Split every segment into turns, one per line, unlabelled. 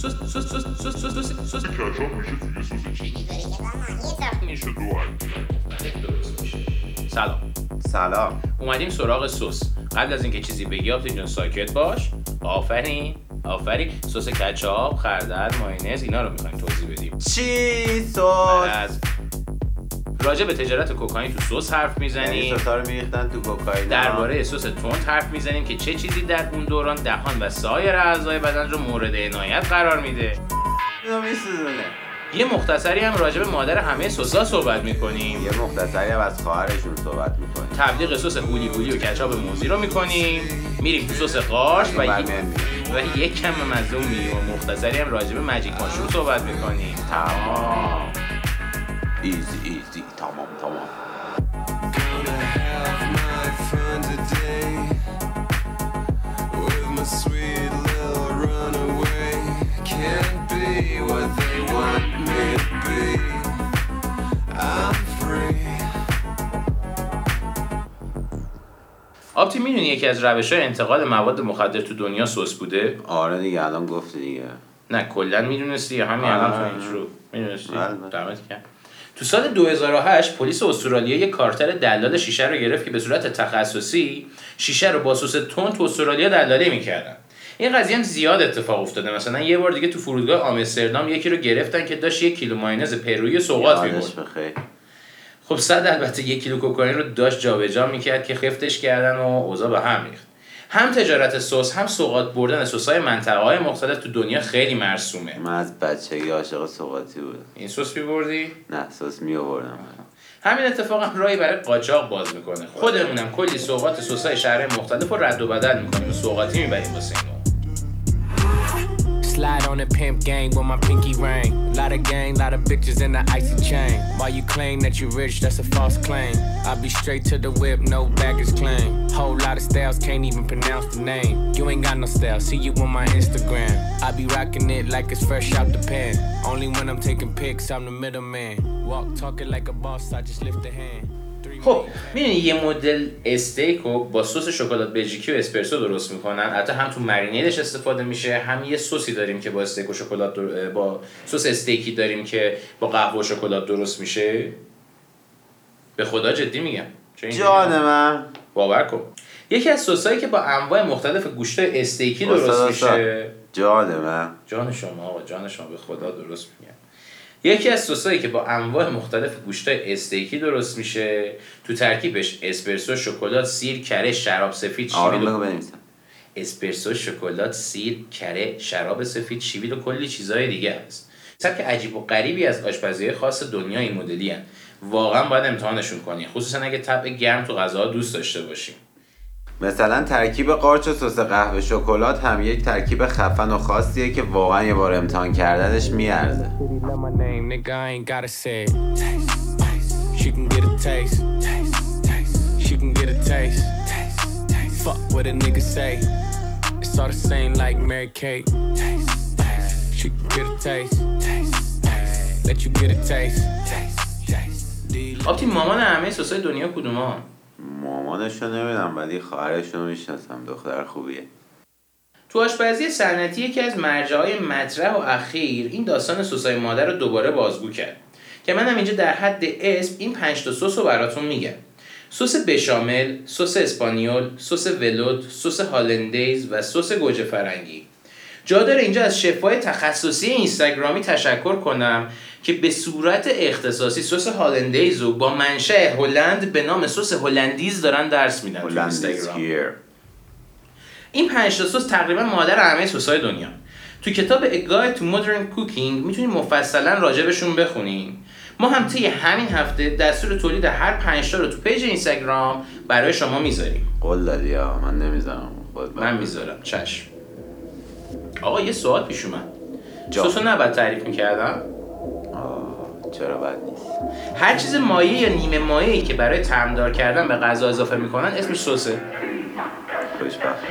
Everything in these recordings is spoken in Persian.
سس سس سس سس سس سس سس
کچاپ میشه توی سس چیزی
سلام
سلام.
اومدیم سراغ سس. قبل از اینکه چیزی بگی آبتی جون ساکت باش. آفرین. آفرین. سس کچاپ خردل مایونز اینا رو می‌خوایم توضیح بدیم.
چی سس؟
راجع به تجارت کوکائین تو سس حرف
یعنی
می‌زنیم
سسا رو میریختن تو کوکائین
درباره سس تند حرف می‌زنیم که چه چیزی در اون دوران دهان و سایر اعضای بدن رو مورد عنایت قرار میده. یه مختصری هم راجع به مادر همه سسا صحبت می‌کنیم.
یه مختصری هم از خواهرشون صحبت می‌کنیم.
تبلیغ سس هولی هولی و کچاپ موزی رو می‌کنیم. میریم تو سس قارچ و,
و
ی- و یک کم مزه و مختصری هم راجع به magic mushroom صحبت می‌کنیم.
تمام. easy easy تمام تمام.
آبتی می‌دونی یکی از روش های انتقال مواد مخدر تو دنیا سس بوده
آره دیگه الان گفتی دیگه
نه کلا می‌دونستی یا همین
آره.
الان تو این شروع می‌دونستی
بله.
دمت گرم. تو سال 2008 پلیس استرالیا یه کارتل دلال شیشه رو گرفت که به صورت تخصصی شیشه رو با سس تند تو استرالیا دلالی می‌کردن. این قضیه هم زیاد اتفاق افتاده. مثلا یه بار دیگه تو فرودگاه آمستردام یکی رو گرفتن که داشت یک کیلو مایونز پرویی سوغات می‌برد. خب صد البته یک کیلو کوکائین رو داشت جابجا می‌کرد که خفتش کردن و اوضاع به هم ریخت. هم تجارت سس هم سوغات بردن سس‌های منطقه های مختلف تو دنیا خیلی مرسومه.
من از بچگی عاشق سوغاتی بودم.
این سس می‌بردی؟
نه سس می آوردم
همین اتفاق هم راهی برای قاچاق باز می‌کنه. خودمونم کلی سوغات سسای شهرهای مختلف رو رد و بدل می‌کنیم. و سوغاتی می‌بریم واسه اینو
Slide on the pimp gang with my pinky ring. Lot of gang, lot of bitches in the icy chain. While you claim that you rich, that's a false claim. I be straight to the whip, no baggage claim. Whole lot of styles, can't even pronounce the name. You ain't got no style, see you on my Instagram. I be rocking it like it's fresh out the pen. Only when I'm taking pics, I'm the middleman. Walk talking like a boss, I just lift a hand.
خب. می‌دونی یه مدل استیک رو با سس شکلات بلژیکی و اسپرسو درست می‌کنن. البته هم تو مرینیدش استفاده میشه. هم یه سسی داریم که با استیک و شکلات در- با سس استیکی داریم که با قهوه و شکلات درست میشه. به خدا جدی میگم؟
جان من.
باور کن. یکی از سسایی که با انواع مختلف گوشت استیکی درست میشه.
جان من.
جان شما آقا جان شما. به خدا درست میگم. یکی از سسایی که با انواع مختلف گوشت استیکی درست میشه تو ترکیبش اسپرسو شکلات سیر کره شراب سفید
آروم بگو. بنویسم
اسپرسو شکلات سیر کره شراب سفید شیوید و کلی چیزهای دیگه هست سبک عجیب و غریبی از آشپزی خاص دنیا این مدلی هن. واقعا باید امتحانشون کنی خصوصا اگه طبع گرم تو غذاها دوست داشته باشی
مثلا ترکیب قارچ و سس قهوه شکلات هم یک ترکیب خفن و خاصیه که واقعا یه بار امتحان کردنش میارزه
آبتی مامان همه سسای دنیا کدوم ها؟ کدومان
مامانشو نمی‌دونم ولی خواهرشو می‌شناسم. دختر خوبیه.
تو آشپزی سنتی یکی از مرجعهای مطرح و اخیر این داستان سسای مادر رو دوباره بازگو کرد. که منم اینجا در حد اسم این پنج تا سس رو براتون میگم. سس بشامل، سس اسپانیول، سس ولوته، سس هالندیز و سس گوجه فرنگی. جا داره اینجا از شف‌های تخصصی اینستاگرامی تشکر کنم که به صورت اختصاصی سس هالندیز رو با منشأ هلند به نام سس هلندیز دارن درس میدن تو اینستاگرام. این پنج تا سس تقریبا مادر همه سس‌های دنیا. تو کتاب Guide to Modern Cooking می‌تونید مفصلا راجبشون بخونین. ما هم طی همین هفته دستور تولید هر پنج تا رو تو پیج اینستاگرام برای شما می‌ذاریم.
قول دادی من نمی‌ذارم.
من می‌ذارم. چشم. آقا یه سوال پیش اومد. رو نباید تعریف می‌کردم؟
چرا بد نیست.
هر چیز مایع یا نیمه مایعی که برای طعمدار کردن به غذا اضافه می‌کنن اسمش سسه.
خوشبخت.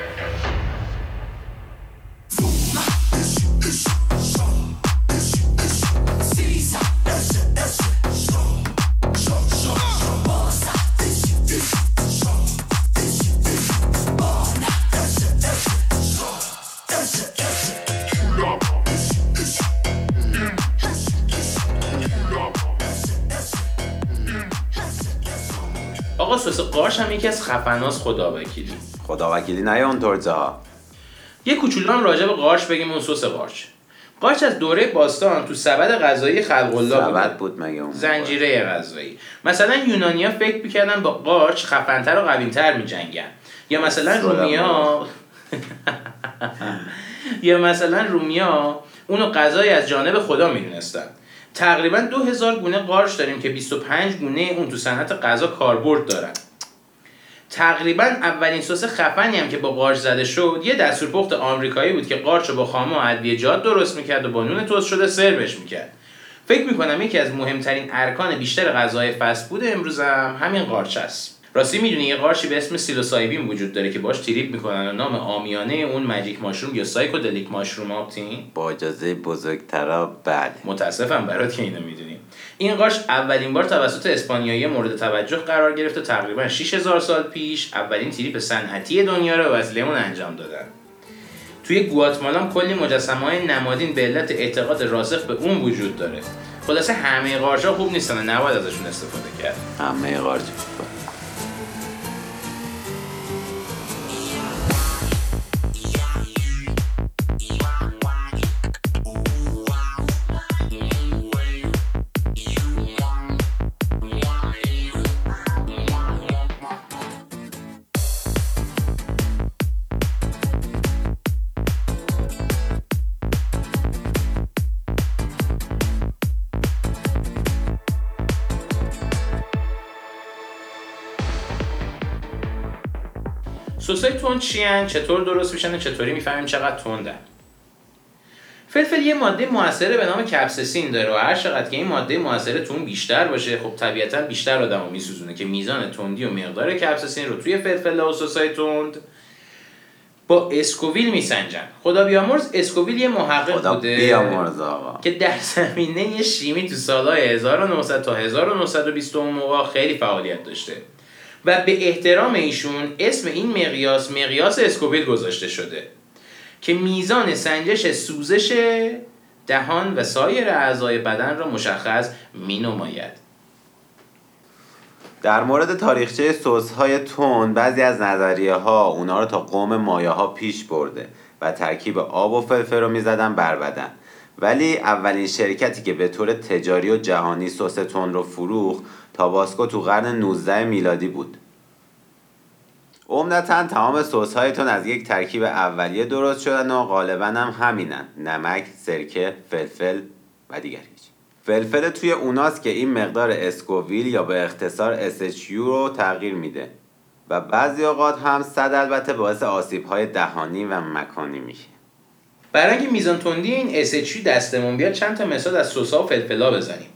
سس قارچ هم یکی از خفناس خدا وکیلی
خدا وکیلی نه اونطور
یه کوچولو هم راجع به قارچ بگیم اون سس قارچ. قارچ از دوره باستان تو سبد غذایی خلق الله.
سبد بود مگه اون
زنجیره غذایی. مثلا یونانیا فکر می‌کردن با قارچ خفنتر و قویتر میجنگن. یا مثلا رومیا یا مثلا رومیا اونو غذای از جانب خدا می‌دونستن. تقریبا دو هزار گونه قارچ داریم که 25 گونه اون تو صنعت غذا کاربرد دارن. تقریبا اولین سس خفنی هم که با قارچ زده شد یه دستورپخت آمریکایی بود که قارچ رو با خامه و ادویه‌جات درست می‌کرد و با نون توست شده سروش می‌کرد. فکر می‌کنم یکی از مهمترین ارکان بیشتر غذای فست فود امروز هم همین قارچ است. راستی می‌دونی یه قارچی به اسم psilocybin وجود داره که باش trip می‌کنن و نام عامیانه اون magic mushroom یا psychedelic mushroom آپتین؟
با اجازه بزرگترا بله.
متاسفم برات که اینو می‌دونی. این قارچ اولین بار توسط اسپانیایی مورد توجه قرار گرفت و تقریبا 6000 سال پیش اولین تریپ صنعتی دنیا رو وسیله اون انجام دادن. توی گواتمالا هم کلی مجسمه های نمادین به علت اعتقاد راسخ به اون وجود داره. خلاصه همه قارچا خوب نیستن و نباید ازشون استفاده کرد.
همه قارچ.
سسای تند چیان؟ چطور درست میشن؟ چطوری می‌فهمیم چقدر تندن؟ فلفل یه ماده موثره به نام capsaicin داره و هر چقدر که این ماده موثره تو اون بیشتر باشه خب طبیعتا بیشتر آدمو میسوزونه که میزان تندی و مقدار capsaicin رو توی فلفل و سسای تند با اسکوویل میسنجن. خدا بیامرز اسکوویل یه محقق
خدا
بوده
بیامرز آقا.
که در زمینه شیمی تو سالهای 1900 تا 1920 اون موقع خیلی فعالیت داشته. و به احترام ایشون اسم این مقیاس مقیاس اسکوویل گذاشته شده که میزان سنجش سوزش دهان و سایر اعضای بدن را مشخص می نماید.
در مورد تاریخچه سس های تند بعضی از نظریه ها اونا رو تا قوم مایاها پیش برده و ترکیب آب و فلفل رو می‌زدن بر بدن ولی اولین شرکتی که به طور تجاری و جهانی سس تند رو فروخت تاباسکو تو قرن 19 میلادی بود. عمدتا تمام سس های تند از یک ترکیب اولیه درست شدن و غالبا هم همینن. نمک، سرکه، فلفل و دیگر هیچ. فلفل توی اوناست که این مقدار اسکوویل یا به اختصار SHU رو تغییر میده و بعضی اوقات هم صد البته باعث آسیب های دهانی و مکانی میشه.
برای اینکه میزان تندی این SHU دستمون بیاد چند تا مثال از سسا و فلفلا بزنیم.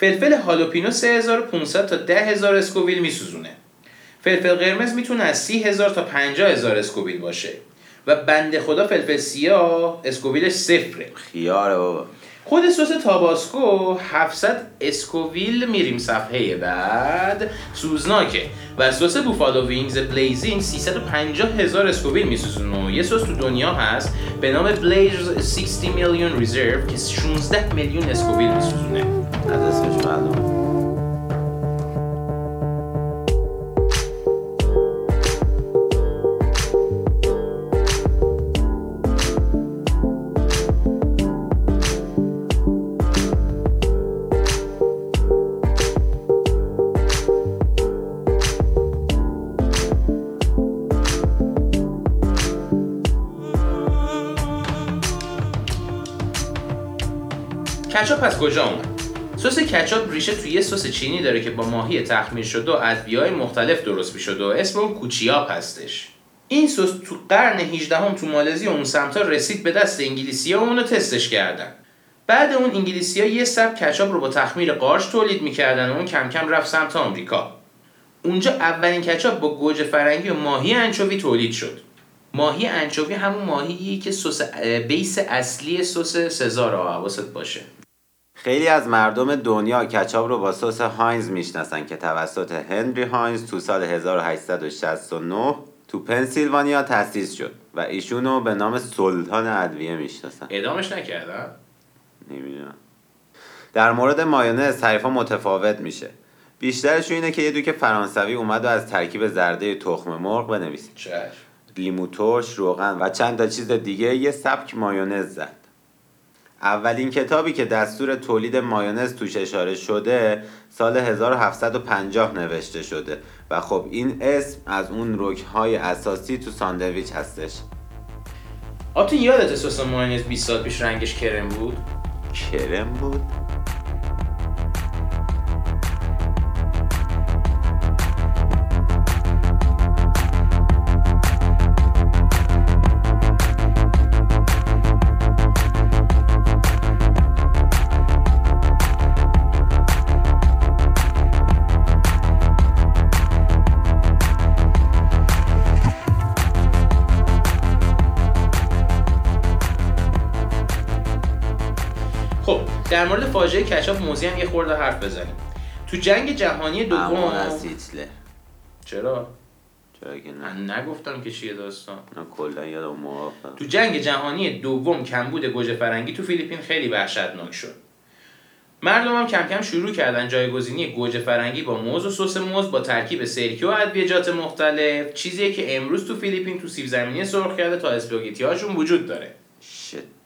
فلفل هالوپینو 3500 تا 10000 اسکوویل میسوزونه. فلفل قرمز می‌تونه از 30000 تا 50000 اسکوویل باشه. و بنده خدا فلفل سیاه اسکوویلش صفره.
خیاره بابا.
خود سس تاباسکو 700 اسکوویل میریم صفحه بعد. سوزناکه. و سس Buffalo Wings Blazin' 350 هزار اسکوویل میسوزونه. و یه سس تو دنیا هست به نام Blair's 16 میلیون Reserve که 16 میلیون اسکوویل میسوزونه.
از اسمش معلومه.
کچاپ از کجا اومد؟ سس کچاپ ریشه توی یه سس چینی داره که با ماهی تخمیر شده و ادویه‌های مختلف درست می‌شده و اسم اون کوچیاپ هستش. این سس تو قرن 18 هم تو مالزی و اون سمتا رسید به دست انگلیسی ها و اونو تستش کردن. بعد اون انگلیسی ها یه سبک کچاپ رو با تخمیر قارچ تولید می‌کردن و اون کم کم رفت سمت آمریکا. اونجا اولین کچاپ با گوجه فرنگی و ماهی آنچوی تولید شد. ماهی آنچوی همون ماهیی که سس base اصلی سس سزار رو حواست باشه.
خیلی از مردم دنیا کچاپ رو با سس هاینز می‌شناسن که توسط هنری هاینز تو سال 1869 تو پنسیلوانیا تأسیس شد و ایشونو به نام سلطان ادویه می‌شناسن.
اعدامش نکردن؟
نمی‌دونم. در مورد مایونز تعریفا متفاوت میشه. بیشترش اینه که یه دوک فرانسوی اومد و از ترکیب زرده تخم مرغ بنویسید
چشم.
لیمو ترش روغن و چند تا چیز دیگه یه سبک مایونز زد. اولین کتابی که دستور تولید مایونز توش اشاره شده سال 1750 نوشته شده. و خب این اسم از اون رکهای اساسی تو ساندویچ هستش.
آبتون یادت سس مایونز 20 سال پیش رنگش کرم بود؟
کرم بود؟
در مورد فاجعه کچاپ موزی هم یه خورده حرف بزنیم. تو جنگ جهانی دوم
از هیتلر.
چرا؟
چرا که نه.
من نگفتم که چیه داستان.
من کلا یادم موافقم.
تو جنگ جهانی دوم کمبود گوجه فرنگی تو فیلیپین خیلی وحشتناک شد. مردم هم کم کم شروع کردن جایگزینی گوجه فرنگی با موز و سس موز با ترکیب سرکه و ادویجات مختلف چیزیه که امروز تو فیلیپین تو سیب زمینی سرخ کرده تا اسپاگتی هاشون وجود داره.
شت.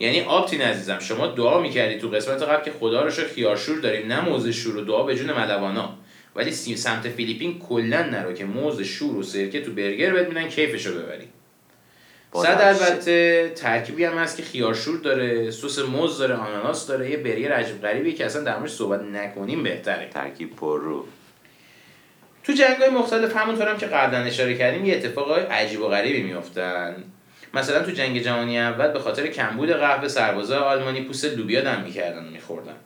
یعنی آبتین عزیزم شما دعا می‌کردی تو قسمت قبل که خدا رو شکر خیارشور داریم نه موز شور و دعا به جون ملوانا. ولی سمت فیلیپین کلا نرو که موز شور و سرکه تو برگر بهت میدن کیفشو ببری. صد. البته ترکیبی هم هست که خیارشور داره سس موز داره آناناس داره یه برگر عجیب غریبی که اصلا در موردش صحبت نکنیم بهتره.
ترکیب پر رو.
تو جنگ های مختلف همونطور هم که قبلا اشاره کردیم یه اتفاقای عجیب و غریبی میافتن. مثلا تو جنگ جهانی اول به خاطر کمبود قهوه سربازای آلمانی پوست لوبیا دم می‌کردن و میخوردن.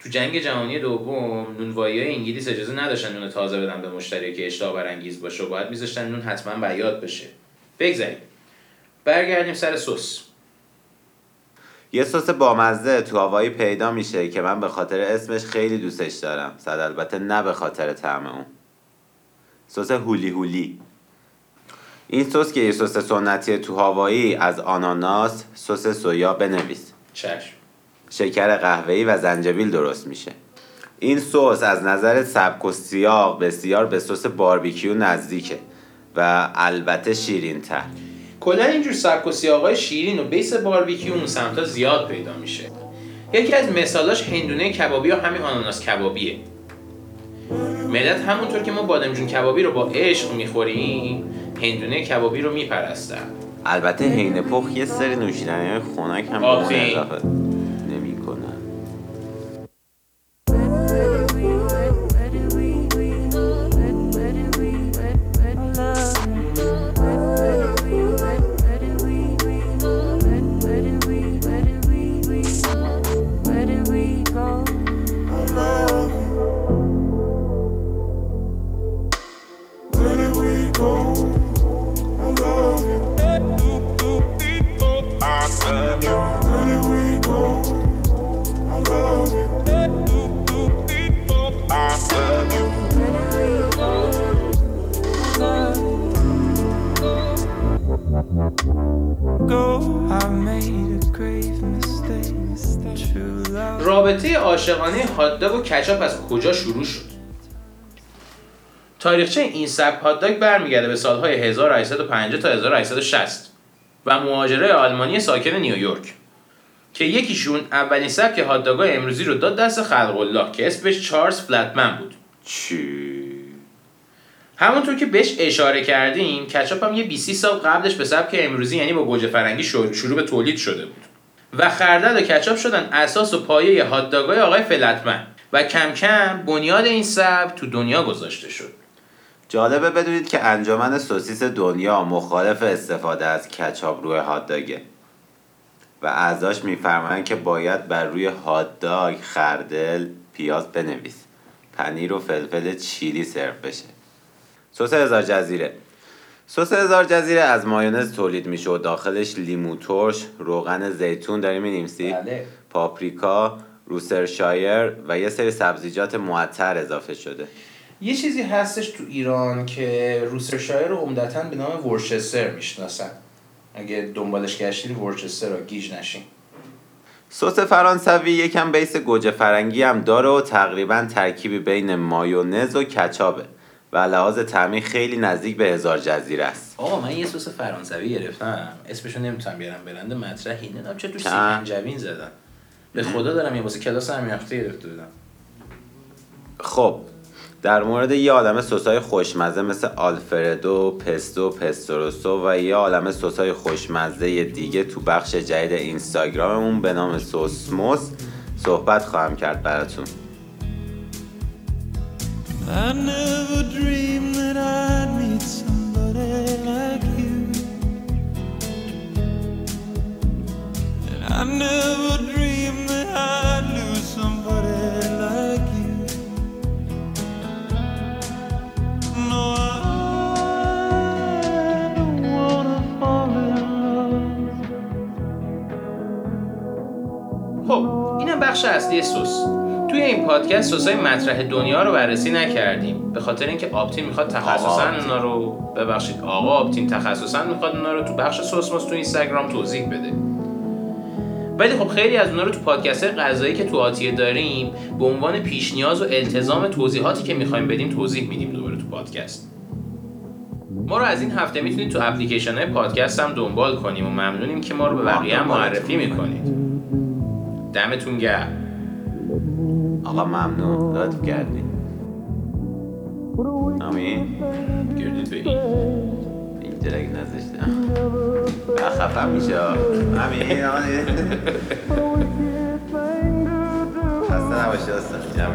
تو جنگ جهانی دوم نونوایی های انگلیس اجازه نداشتن نون تازه بدن به مشتری که اشتها برانگیز باشه و باید میذاشتن نون حتما بیاد بشه. بگذاریم. برگردیم سر سس.
یه سس بامزه تو هوایی پیدا میشه که من به خاطر اسمش خیلی دوستش دارم صد البته نه به خاطر طعم اون. سس هولی هولی. این سس که یه سس سنتی تو هوایی از آناناس سس سویا بنویس.
چشم.
شکر قهوه‌ای و زنجبیل درست میشه. این سس از نظر سبک و سیاق بسیار به سس باربیکیو نزدیکه و البته شیرین تر
کلا اینجور سبک و سیاقای شیرین و base باربیکیو اون سمتا زیاد پیدا میشه. یکی از مثالاش هندونه کبابی یا همین آناناس کبابیه. ملت همونطور که ما بادمجون کبابی رو با عشق می‌خوریم هندونه کبابی رو میپرستن
البته حین پخ یه سری نوشیدنی خنک هم به. اضافه
رابطه عاشقانه هاتداگ و کچاپ از کجا شروع شد؟ تاریخچه این سبک هاتداگ برمیگرده به سالهای 1850 تا 1860 و مهاجره آلمانی ساکن نیویورک که یکیشون اولین سبک هاتداگای امروزی رو داد دست خلق الله که اسمش چارلز فلتمن بود.
چی؟
همونطور که بهش اشاره کردیم کچاپ هم یه 20 سال قبلش به سبک امروزی یعنی با گوجه فرنگی شروع به تولید شده بود. و خردل و کچاپ شدن اساس و پایه هاتداگای آقای فلتمن. و کم کم بنیاد این سبک تو دنیا گذاشته شد.
جالبه بدونید که انجمن سوسیس دنیا مخالف استفاده از کچاپ روی هاتداگه. و اعضاش میفرمایند که باید بر روی هاتداگ خردل پیاز بنویس. پنیر و فلفل چیلی سرو بشه. سس هزار جزیره. سس هزار جزیره از مایونز تولید میشه و داخلش لیمو ترش روغن زیتون داریم می‌نویسی.
بله.
پاپریکا Worcestershire و یه سری سبزیجات معطر اضافه شده.
یه چیزی هستش تو ایران که Worcestershire رو عمدتا به نام Worcester می‌شناسن. اگه دنبالش گشتین Worcester رو گیج نشین.
سس فرانسوی یکم base گوجه فرنگی هم داره و تقریبا ترکیبی بین مایونز و کچاپه. و لحاظ طعمی خیلی نزدیک به هزار جزیره است.
آقا من یه سس فرانسوی گرفتم. اسمشو نمی‌تونم بیارم برند مطرحی نمی‌دونم چه توش
چند؟
سکنجبین زدن. به خدا دارم یه واسه کلاس هم یافته گرفته بودم.
خب در مورد یه عالم سسای خوشمزه مثل آلفردو، پستو، پستروسو و یه عالم سسای خوشمزه دیگه تو بخش جدید اینستاگراممون به نام سوسموس صحبت خواهم کرد براتون.
I never dreamed that I'd meet somebody like you. And I never dreamed that I'd lose somebody like you. No, I don't wanna fall in love.
Ho, in ambasciasti, Jezus. توی این پادکست سسای مطرح دنیا رو بررسی نکردیم. به خاطر اینکه آپتین می‌خواد تخصصا. اونا رو ببخشید. آقا آپتین تخصصا می‌خواد اونا رو تو بخش سوسموس تو اینستاگرام توضیح بده. ولی خب خیلی از اونا رو تو پادکست غذایی که تو آتیه داریم به عنوان پیش نیاز و التزام توضیحاتی که می‌خوایم بدیم توضیح میدیم دوباره تو پادکست. ما رو از این هفته می‌تونید تو اپلیکیشن های پادکست هم دنبال کنیم و ممنونیم که ما رو به بقیه هم معرفی می‌کنید. دمتون گرم.
آقا ممنون لطف کردی امین
گردید به این
اگه نذاشتم من خفم میشه آقا خسته نباشی استاد اینم